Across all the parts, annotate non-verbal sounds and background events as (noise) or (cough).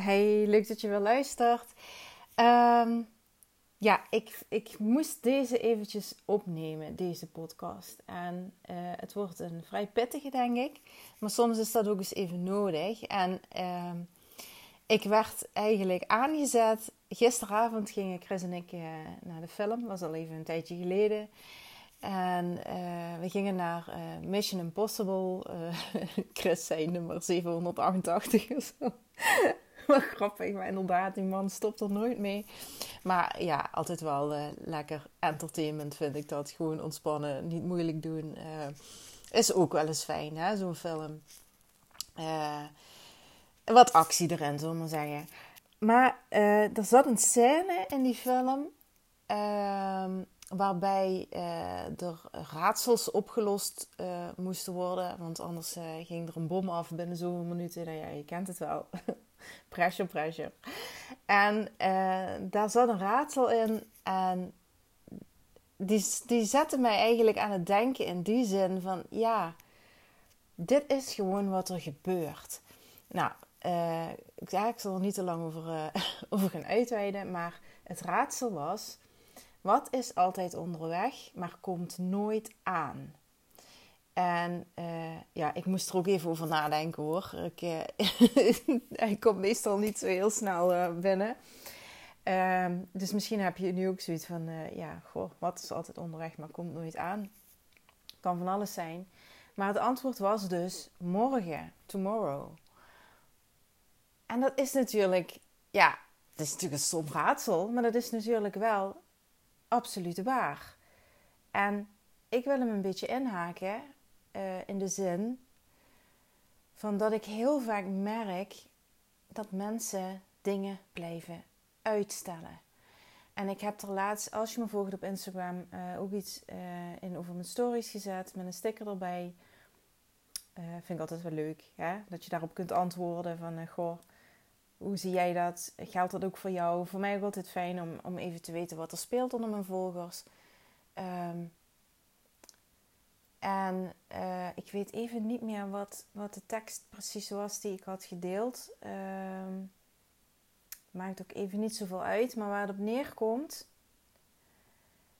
Hey, leuk dat je weer luistert. Ehm, ja, ik, ik moest deze eventjes opnemen, deze podcast. En uh, het wordt een vrij pittige, denk ik. Maar soms is dat ook eens even nodig. En uh, ik werd eigenlijk aangezet. Gisteravond gingen Chris en ik uh, naar de film. was al even een tijdje geleden. En uh, we gingen naar uh, Mission Impossible. Uh, (laughs) Chris zei nummer 788 of zo. (laughs) wel grappig, maar inderdaad, die man stopt er nooit mee. Maar ja, altijd wel lekker entertainment vind ik dat. Gewoon ontspannen, niet moeilijk doen. is ook wel eens fijn, hè, zo'n film. wat actie erin, zullen we zeggen. Maar er zat een scène in die film ehm, waarbij uh, er raadsels opgelost uh, moesten worden. Want anders uh, ging er een bom af binnen zoveel minuten. Nou ja, je kent het wel. (laughs) pressure, pressure. En daar zat een raadsel in. En die, die zette mij eigenlijk aan het denken in die zin van... Ja, dit is gewoon wat er gebeurt. Nou, ik zal er niet te lang over, (laughs) over gaan uitweiden. Maar het raadsel was wat is altijd onderweg, maar komt nooit aan? En uh, ja, ik moest er ook even over nadenken hoor. Ik, uh, (laughs) hij komt meestal niet zo heel snel uh, binnen. Ehm, dus misschien heb je nu ook zoiets van: ja, goh, wat is altijd onderweg, maar komt nooit aan? Kan van alles zijn. Maar het antwoord was dus morgen, tomorrow. En dat is natuurlijk, ja, het is natuurlijk een stom raadsel, maar dat is natuurlijk wel absoluut waar. En ik wil hem een beetje inhaken uh, in de zin van dat ik heel vaak merk dat mensen dingen blijven uitstellen. En ik heb er laatst, als je me volgt op Instagram, uh, ook iets uh, in over mijn stories gezet met een sticker erbij. vind ik altijd wel leuk, hè? dat je daarop kunt antwoorden van, goh, hoe zie jij dat? Geldt dat ook voor jou? Voor mij ook altijd fijn om, om even te weten wat er speelt onder mijn volgers. Um, en uh, ik weet even niet meer wat, wat de tekst precies was die ik had gedeeld. Um, maakt ook even niet zoveel uit. Maar waar het op neerkomt,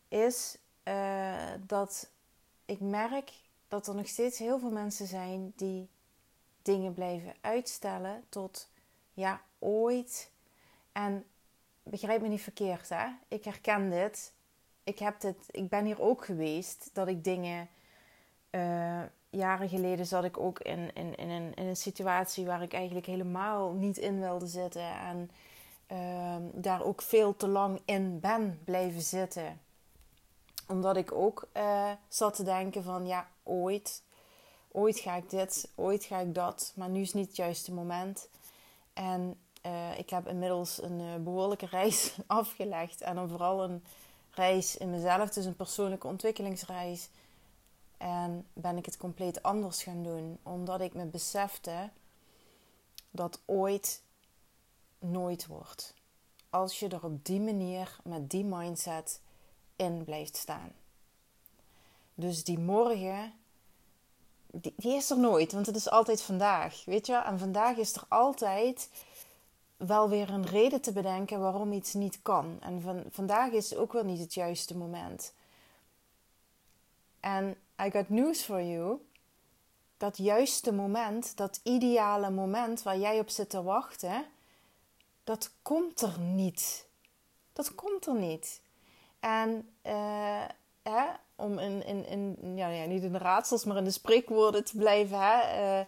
is uh, dat ik merk dat er nog steeds heel veel mensen zijn die dingen blijven uitstellen tot ja, ooit. En begrijp me niet verkeerd, hè? Ik herken dit. Ik, heb dit, ik ben hier ook geweest dat ik dingen. Uh, jaren geleden zat ik ook in, in, in, een, in een situatie waar ik eigenlijk helemaal niet in wilde zitten. En uh, daar ook veel te lang in ben blijven zitten. Omdat ik ook uh, zat te denken van ja, ooit. Ooit ga ik dit, ooit ga ik dat. Maar nu is niet het juiste moment. En uh, ik heb inmiddels een uh, behoorlijke reis (laughs) afgelegd. En dan vooral een reis in mezelf, dus een persoonlijke ontwikkelingsreis. En ben ik het compleet anders gaan doen, omdat ik me besefte dat ooit nooit wordt. Als je er op die manier, met die mindset in blijft staan. Dus die morgen, die, is er nooit, want het is altijd vandaag, weet je? En vandaag is er altijd wel weer een reden te bedenken waarom iets niet kan. En van, vandaag is ook wel niet het juiste moment. En I got news for you. Dat juiste moment, dat ideale moment waar jij op zit te wachten, dat komt er niet. Dat komt er niet. En uh, om in, in, in ja, ja, niet in de raadsels, maar in de spreekwoorden te blijven. Hè, uh,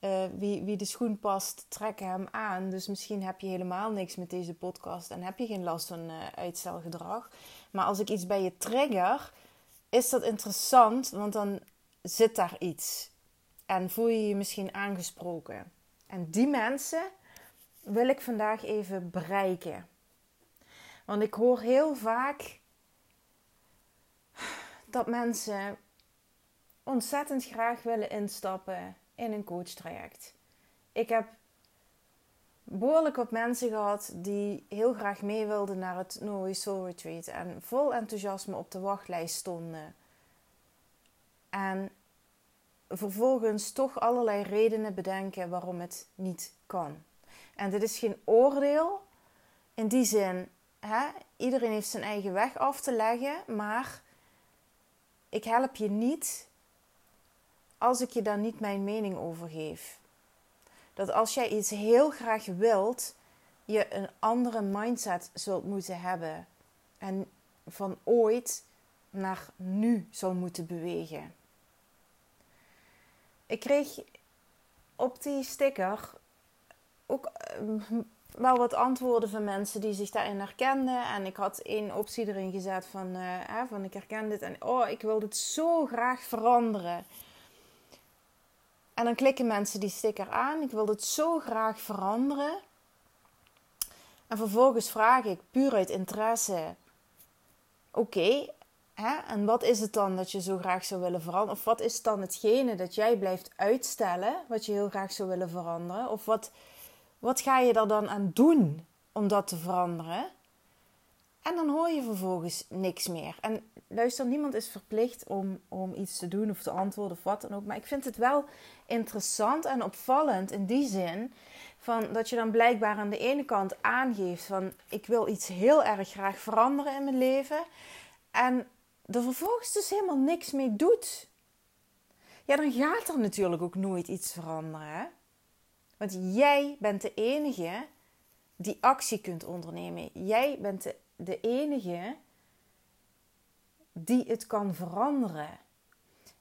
uh, wie, wie de schoen past, trekken hem aan. Dus misschien heb je helemaal niks met deze podcast en heb je geen last van uh, uitstelgedrag. Maar als ik iets bij je trigger, is dat interessant, want dan zit daar iets. En voel je je misschien aangesproken. En die mensen wil ik vandaag even bereiken. Want ik hoor heel vaak dat mensen ontzettend graag willen instappen in een coachtraject. Ik heb behoorlijk wat mensen gehad die heel graag mee wilden naar het Norway Soul Retreat en vol enthousiasme op de wachtlijst stonden. En vervolgens toch allerlei redenen bedenken waarom het niet kan. En dit is geen oordeel. In die zin, hè, iedereen heeft zijn eigen weg af te leggen. Maar ik help je niet als ik je daar niet mijn mening over geef. Dat als jij iets heel graag wilt, je een andere mindset zult moeten hebben. En van ooit naar nu zal moeten bewegen. Ik kreeg op die sticker ook ehm, wel wat antwoorden van mensen die zich daarin herkenden. En ik had één optie erin gezet van, uh, van ik herken dit en oh, ik wil dit zo graag veranderen. En dan klikken mensen die sticker aan. Ik wil dit zo graag veranderen. En vervolgens vraag ik puur uit interesse: Oké, en wat is het dan dat je zo graag zou willen veranderen? Of wat is dan hetgene dat jij blijft uitstellen, wat je heel graag zou willen veranderen? Of wat, wat ga je er dan aan doen om dat te veranderen? En dan hoor je vervolgens niks meer. En luister, niemand is verplicht om, om iets te doen of te antwoorden of wat dan ook. Maar ik vind het wel interessant en opvallend in die zin. Van dat je dan blijkbaar aan de ene kant aangeeft van ik wil iets heel erg graag veranderen in mijn leven. En er vervolgens dus helemaal niks mee doet. Ja, dan gaat er natuurlijk ook nooit iets veranderen. Hè? Want jij bent de enige die actie kunt ondernemen. Jij bent de, de enige die het kan veranderen.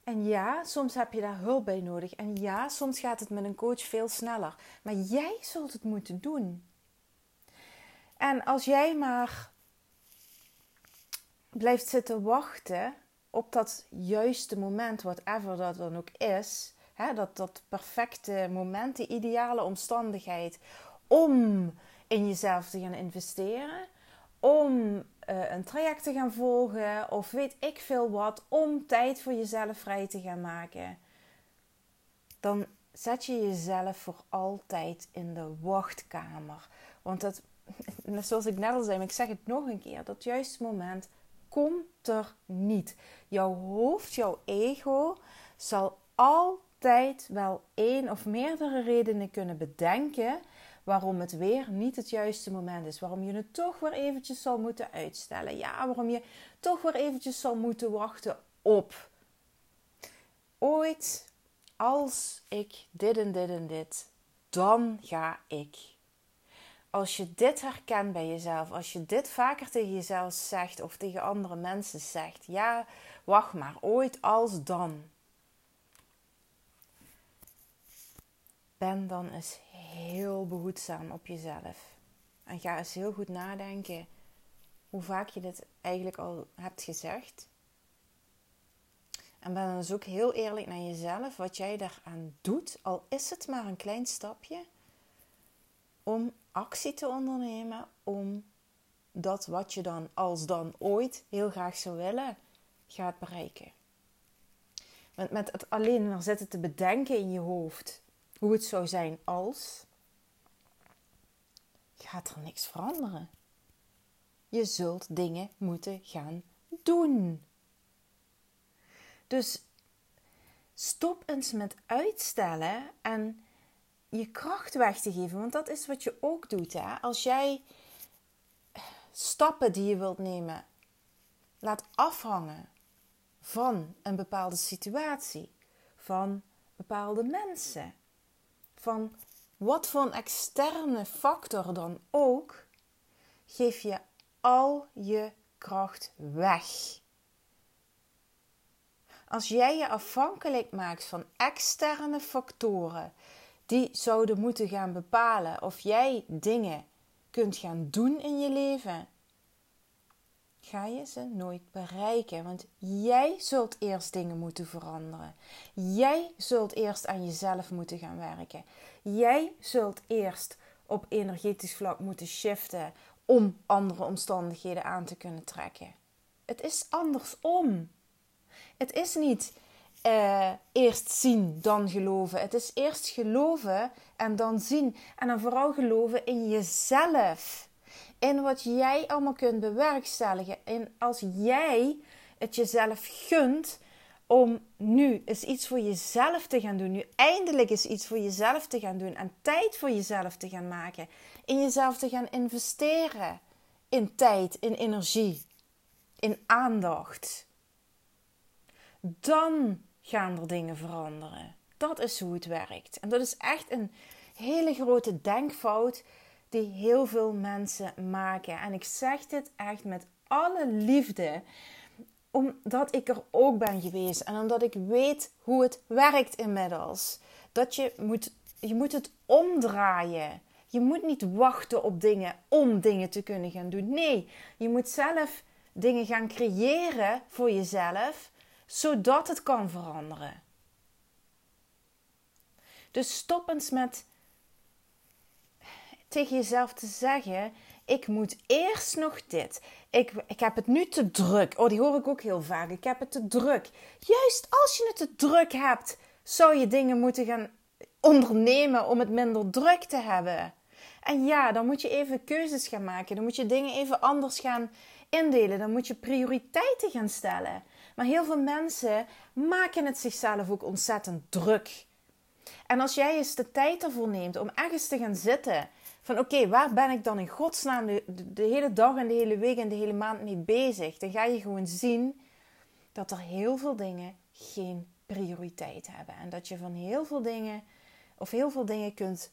En ja, soms heb je daar hulp bij nodig. En ja, soms gaat het met een coach veel sneller. Maar jij zult het moeten doen. En als jij maar blijft zitten wachten op dat juiste moment, whatever dat dan ook is, dat, dat perfecte moment, die ideale omstandigheid om in jezelf te gaan investeren, om uh, een traject te gaan volgen of weet ik veel wat, om tijd voor jezelf vrij te gaan maken, dan zet je jezelf voor altijd in de wachtkamer. Want dat, (laughs) zoals ik net al zei, maar ik zeg het nog een keer, dat juiste moment komt er niet. Jouw hoofd, jouw ego zal altijd wel één of meerdere redenen kunnen bedenken waarom het weer niet het juiste moment is. Waarom je het toch weer eventjes zal moeten uitstellen. Ja, waarom je toch weer eventjes zal moeten wachten op. Ooit, als ik dit en dit en dit, dan ga ik als je dit herkent bij jezelf, als je dit vaker tegen jezelf zegt of tegen andere mensen zegt, ja, wacht maar, ooit als dan. Ben dan eens heel behoedzaam op jezelf. En ga eens heel goed nadenken hoe vaak je dit eigenlijk al hebt gezegd. En ben dan eens ook heel eerlijk naar jezelf wat jij daaraan doet, al is het maar een klein stapje, om actie te ondernemen om dat wat je dan als dan ooit heel graag zou willen, gaat bereiken. Want met het alleen maar zitten te bedenken in je hoofd hoe het zou zijn als, gaat er niks veranderen. Je zult dingen moeten gaan doen. Dus stop eens met uitstellen en je kracht weg te geven. Want dat is wat je ook doet. Hè? Als jij stappen die je wilt nemen laat afhangen van een bepaalde situatie, van bepaalde mensen, van wat voor een externe factor dan ook, geef je al je kracht weg. Als jij je afhankelijk maakt van externe factoren die zouden moeten gaan bepalen of jij dingen kunt gaan doen in je leven, ga je ze nooit bereiken. Want jij zult eerst dingen moeten veranderen. Jij zult eerst aan jezelf moeten gaan werken. Jij zult eerst op energetisch vlak moeten shiften om andere omstandigheden aan te kunnen trekken. Het is andersom. Het is niet uh, eerst zien, dan geloven. Het is eerst geloven en dan zien. En dan vooral geloven in jezelf. In wat jij allemaal kunt bewerkstelligen. En als jij het jezelf gunt om nu eens iets voor jezelf te gaan doen. Nu eindelijk eens iets voor jezelf te gaan doen. En tijd voor jezelf te gaan maken. In jezelf te gaan investeren. In tijd, in energie, in aandacht. Dan gaan er dingen veranderen. Dat is hoe het werkt. En dat is echt een hele grote denkfout die heel veel mensen maken. En ik zeg dit echt met alle liefde omdat ik er ook ben geweest en omdat ik weet hoe het werkt inmiddels. Dat je moet, je moet het omdraaien. Je moet niet wachten op dingen om dingen te kunnen gaan doen. Nee, je moet zelf dingen gaan creëren voor jezelf, zodat het kan veranderen. Dus stop eens met tegen jezelf te zeggen: ik moet eerst nog dit. Ik, ik heb het nu te druk. Oh, die hoor ik ook heel vaak. Ik heb het te druk. Juist als je het te druk hebt, zou je dingen moeten gaan ondernemen om het minder druk te hebben. En ja, dan moet je even keuzes gaan maken. Dan moet je dingen even anders gaan indelen. Dan moet je prioriteiten gaan stellen. Maar heel veel mensen maken het zichzelf ook ontzettend druk. En als jij eens de tijd ervoor neemt om ergens te gaan zitten van oké, waar ben ik dan in godsnaam de, de, hele dag en de hele week en de hele maand mee bezig? Dan ga je gewoon zien dat er heel veel dingen geen prioriteit hebben. En dat je van heel veel dingen of heel veel dingen kunt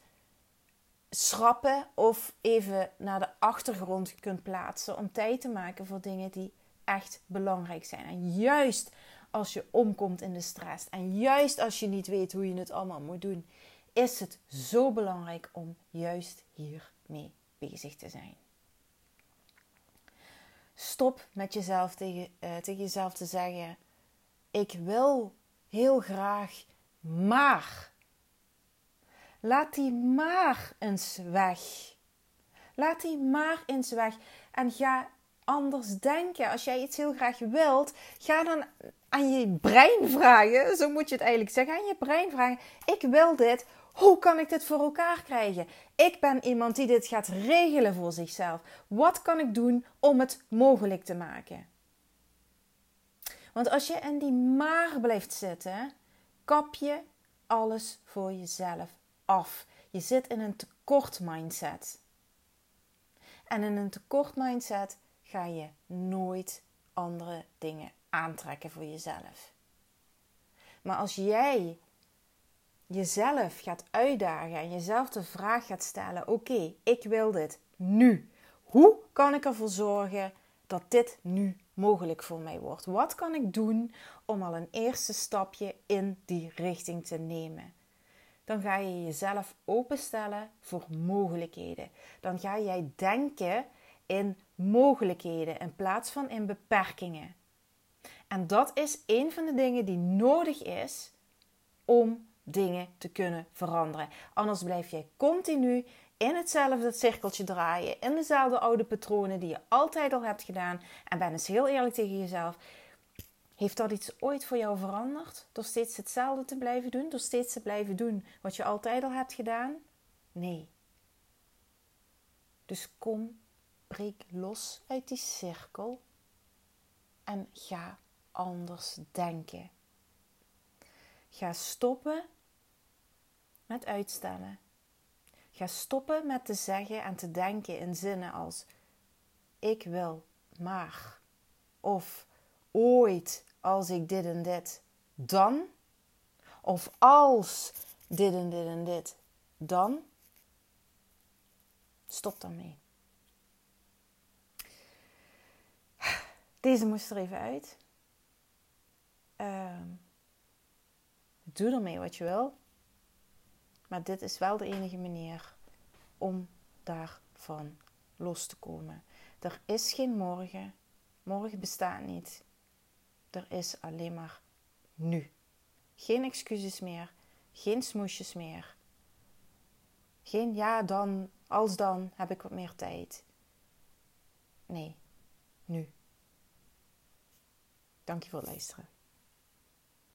schrappen of even naar de achtergrond kunt plaatsen om tijd te maken voor dingen die echt belangrijk zijn. En juist als je omkomt in de stress en juist als je niet weet hoe je het allemaal moet doen, is het zo belangrijk om juist hiermee bezig te zijn. Stop met jezelf tegen, uh, tegen jezelf te zeggen: Ik wil heel graag, maar. Laat die maar eens weg. Laat die maar eens weg. En ga anders denken. Als jij iets heel graag wilt, ga dan aan je brein vragen. Zo moet je het eigenlijk zeggen. Aan je brein vragen: Ik wil dit. Hoe kan ik dit voor elkaar krijgen? Ik ben iemand die dit gaat regelen voor zichzelf. Wat kan ik doen om het mogelijk te maken? Want als je in die maar blijft zitten, kap je alles voor jezelf af. Je zit in een tekort mindset. En in een tekort mindset ga je nooit andere dingen aantrekken voor jezelf. Maar als jij jezelf gaat uitdagen en jezelf de vraag gaat stellen: oké, ik wil dit nu. Hoe kan ik ervoor zorgen dat dit nu mogelijk voor mij wordt? Wat kan ik doen om al een eerste stapje in die richting te nemen? Dan ga je jezelf openstellen voor mogelijkheden. Dan ga jij denken in mogelijkheden in plaats van in beperkingen. En dat is een van de dingen die nodig is om dingen te kunnen veranderen. Anders blijf je continu in hetzelfde cirkeltje draaien, in dezelfde oude patronen die je altijd al hebt gedaan. En ben eens heel eerlijk tegen jezelf. Heeft dat iets ooit voor jou veranderd? Door steeds hetzelfde te blijven doen? Door steeds te blijven doen wat je altijd al hebt gedaan? Nee. Dus kom, breek los uit die cirkel en ga anders denken. Ga stoppen met uitstellen. Ga stoppen met te zeggen en te denken in zinnen als ik wil maar of ooit als ik dit en dit dan of als dit en dit en dit dan stop daarmee. Deze moest er even uit. Uh, doe ermee wat je wil. Maar dit is wel de enige manier om daarvan los te komen. Er is geen morgen. Morgen bestaat niet. Er is alleen maar nu. Geen excuses meer. Geen smoesjes meer. Geen ja dan, als dan heb ik wat meer tijd. Nee, nu. Dank je voor het luisteren.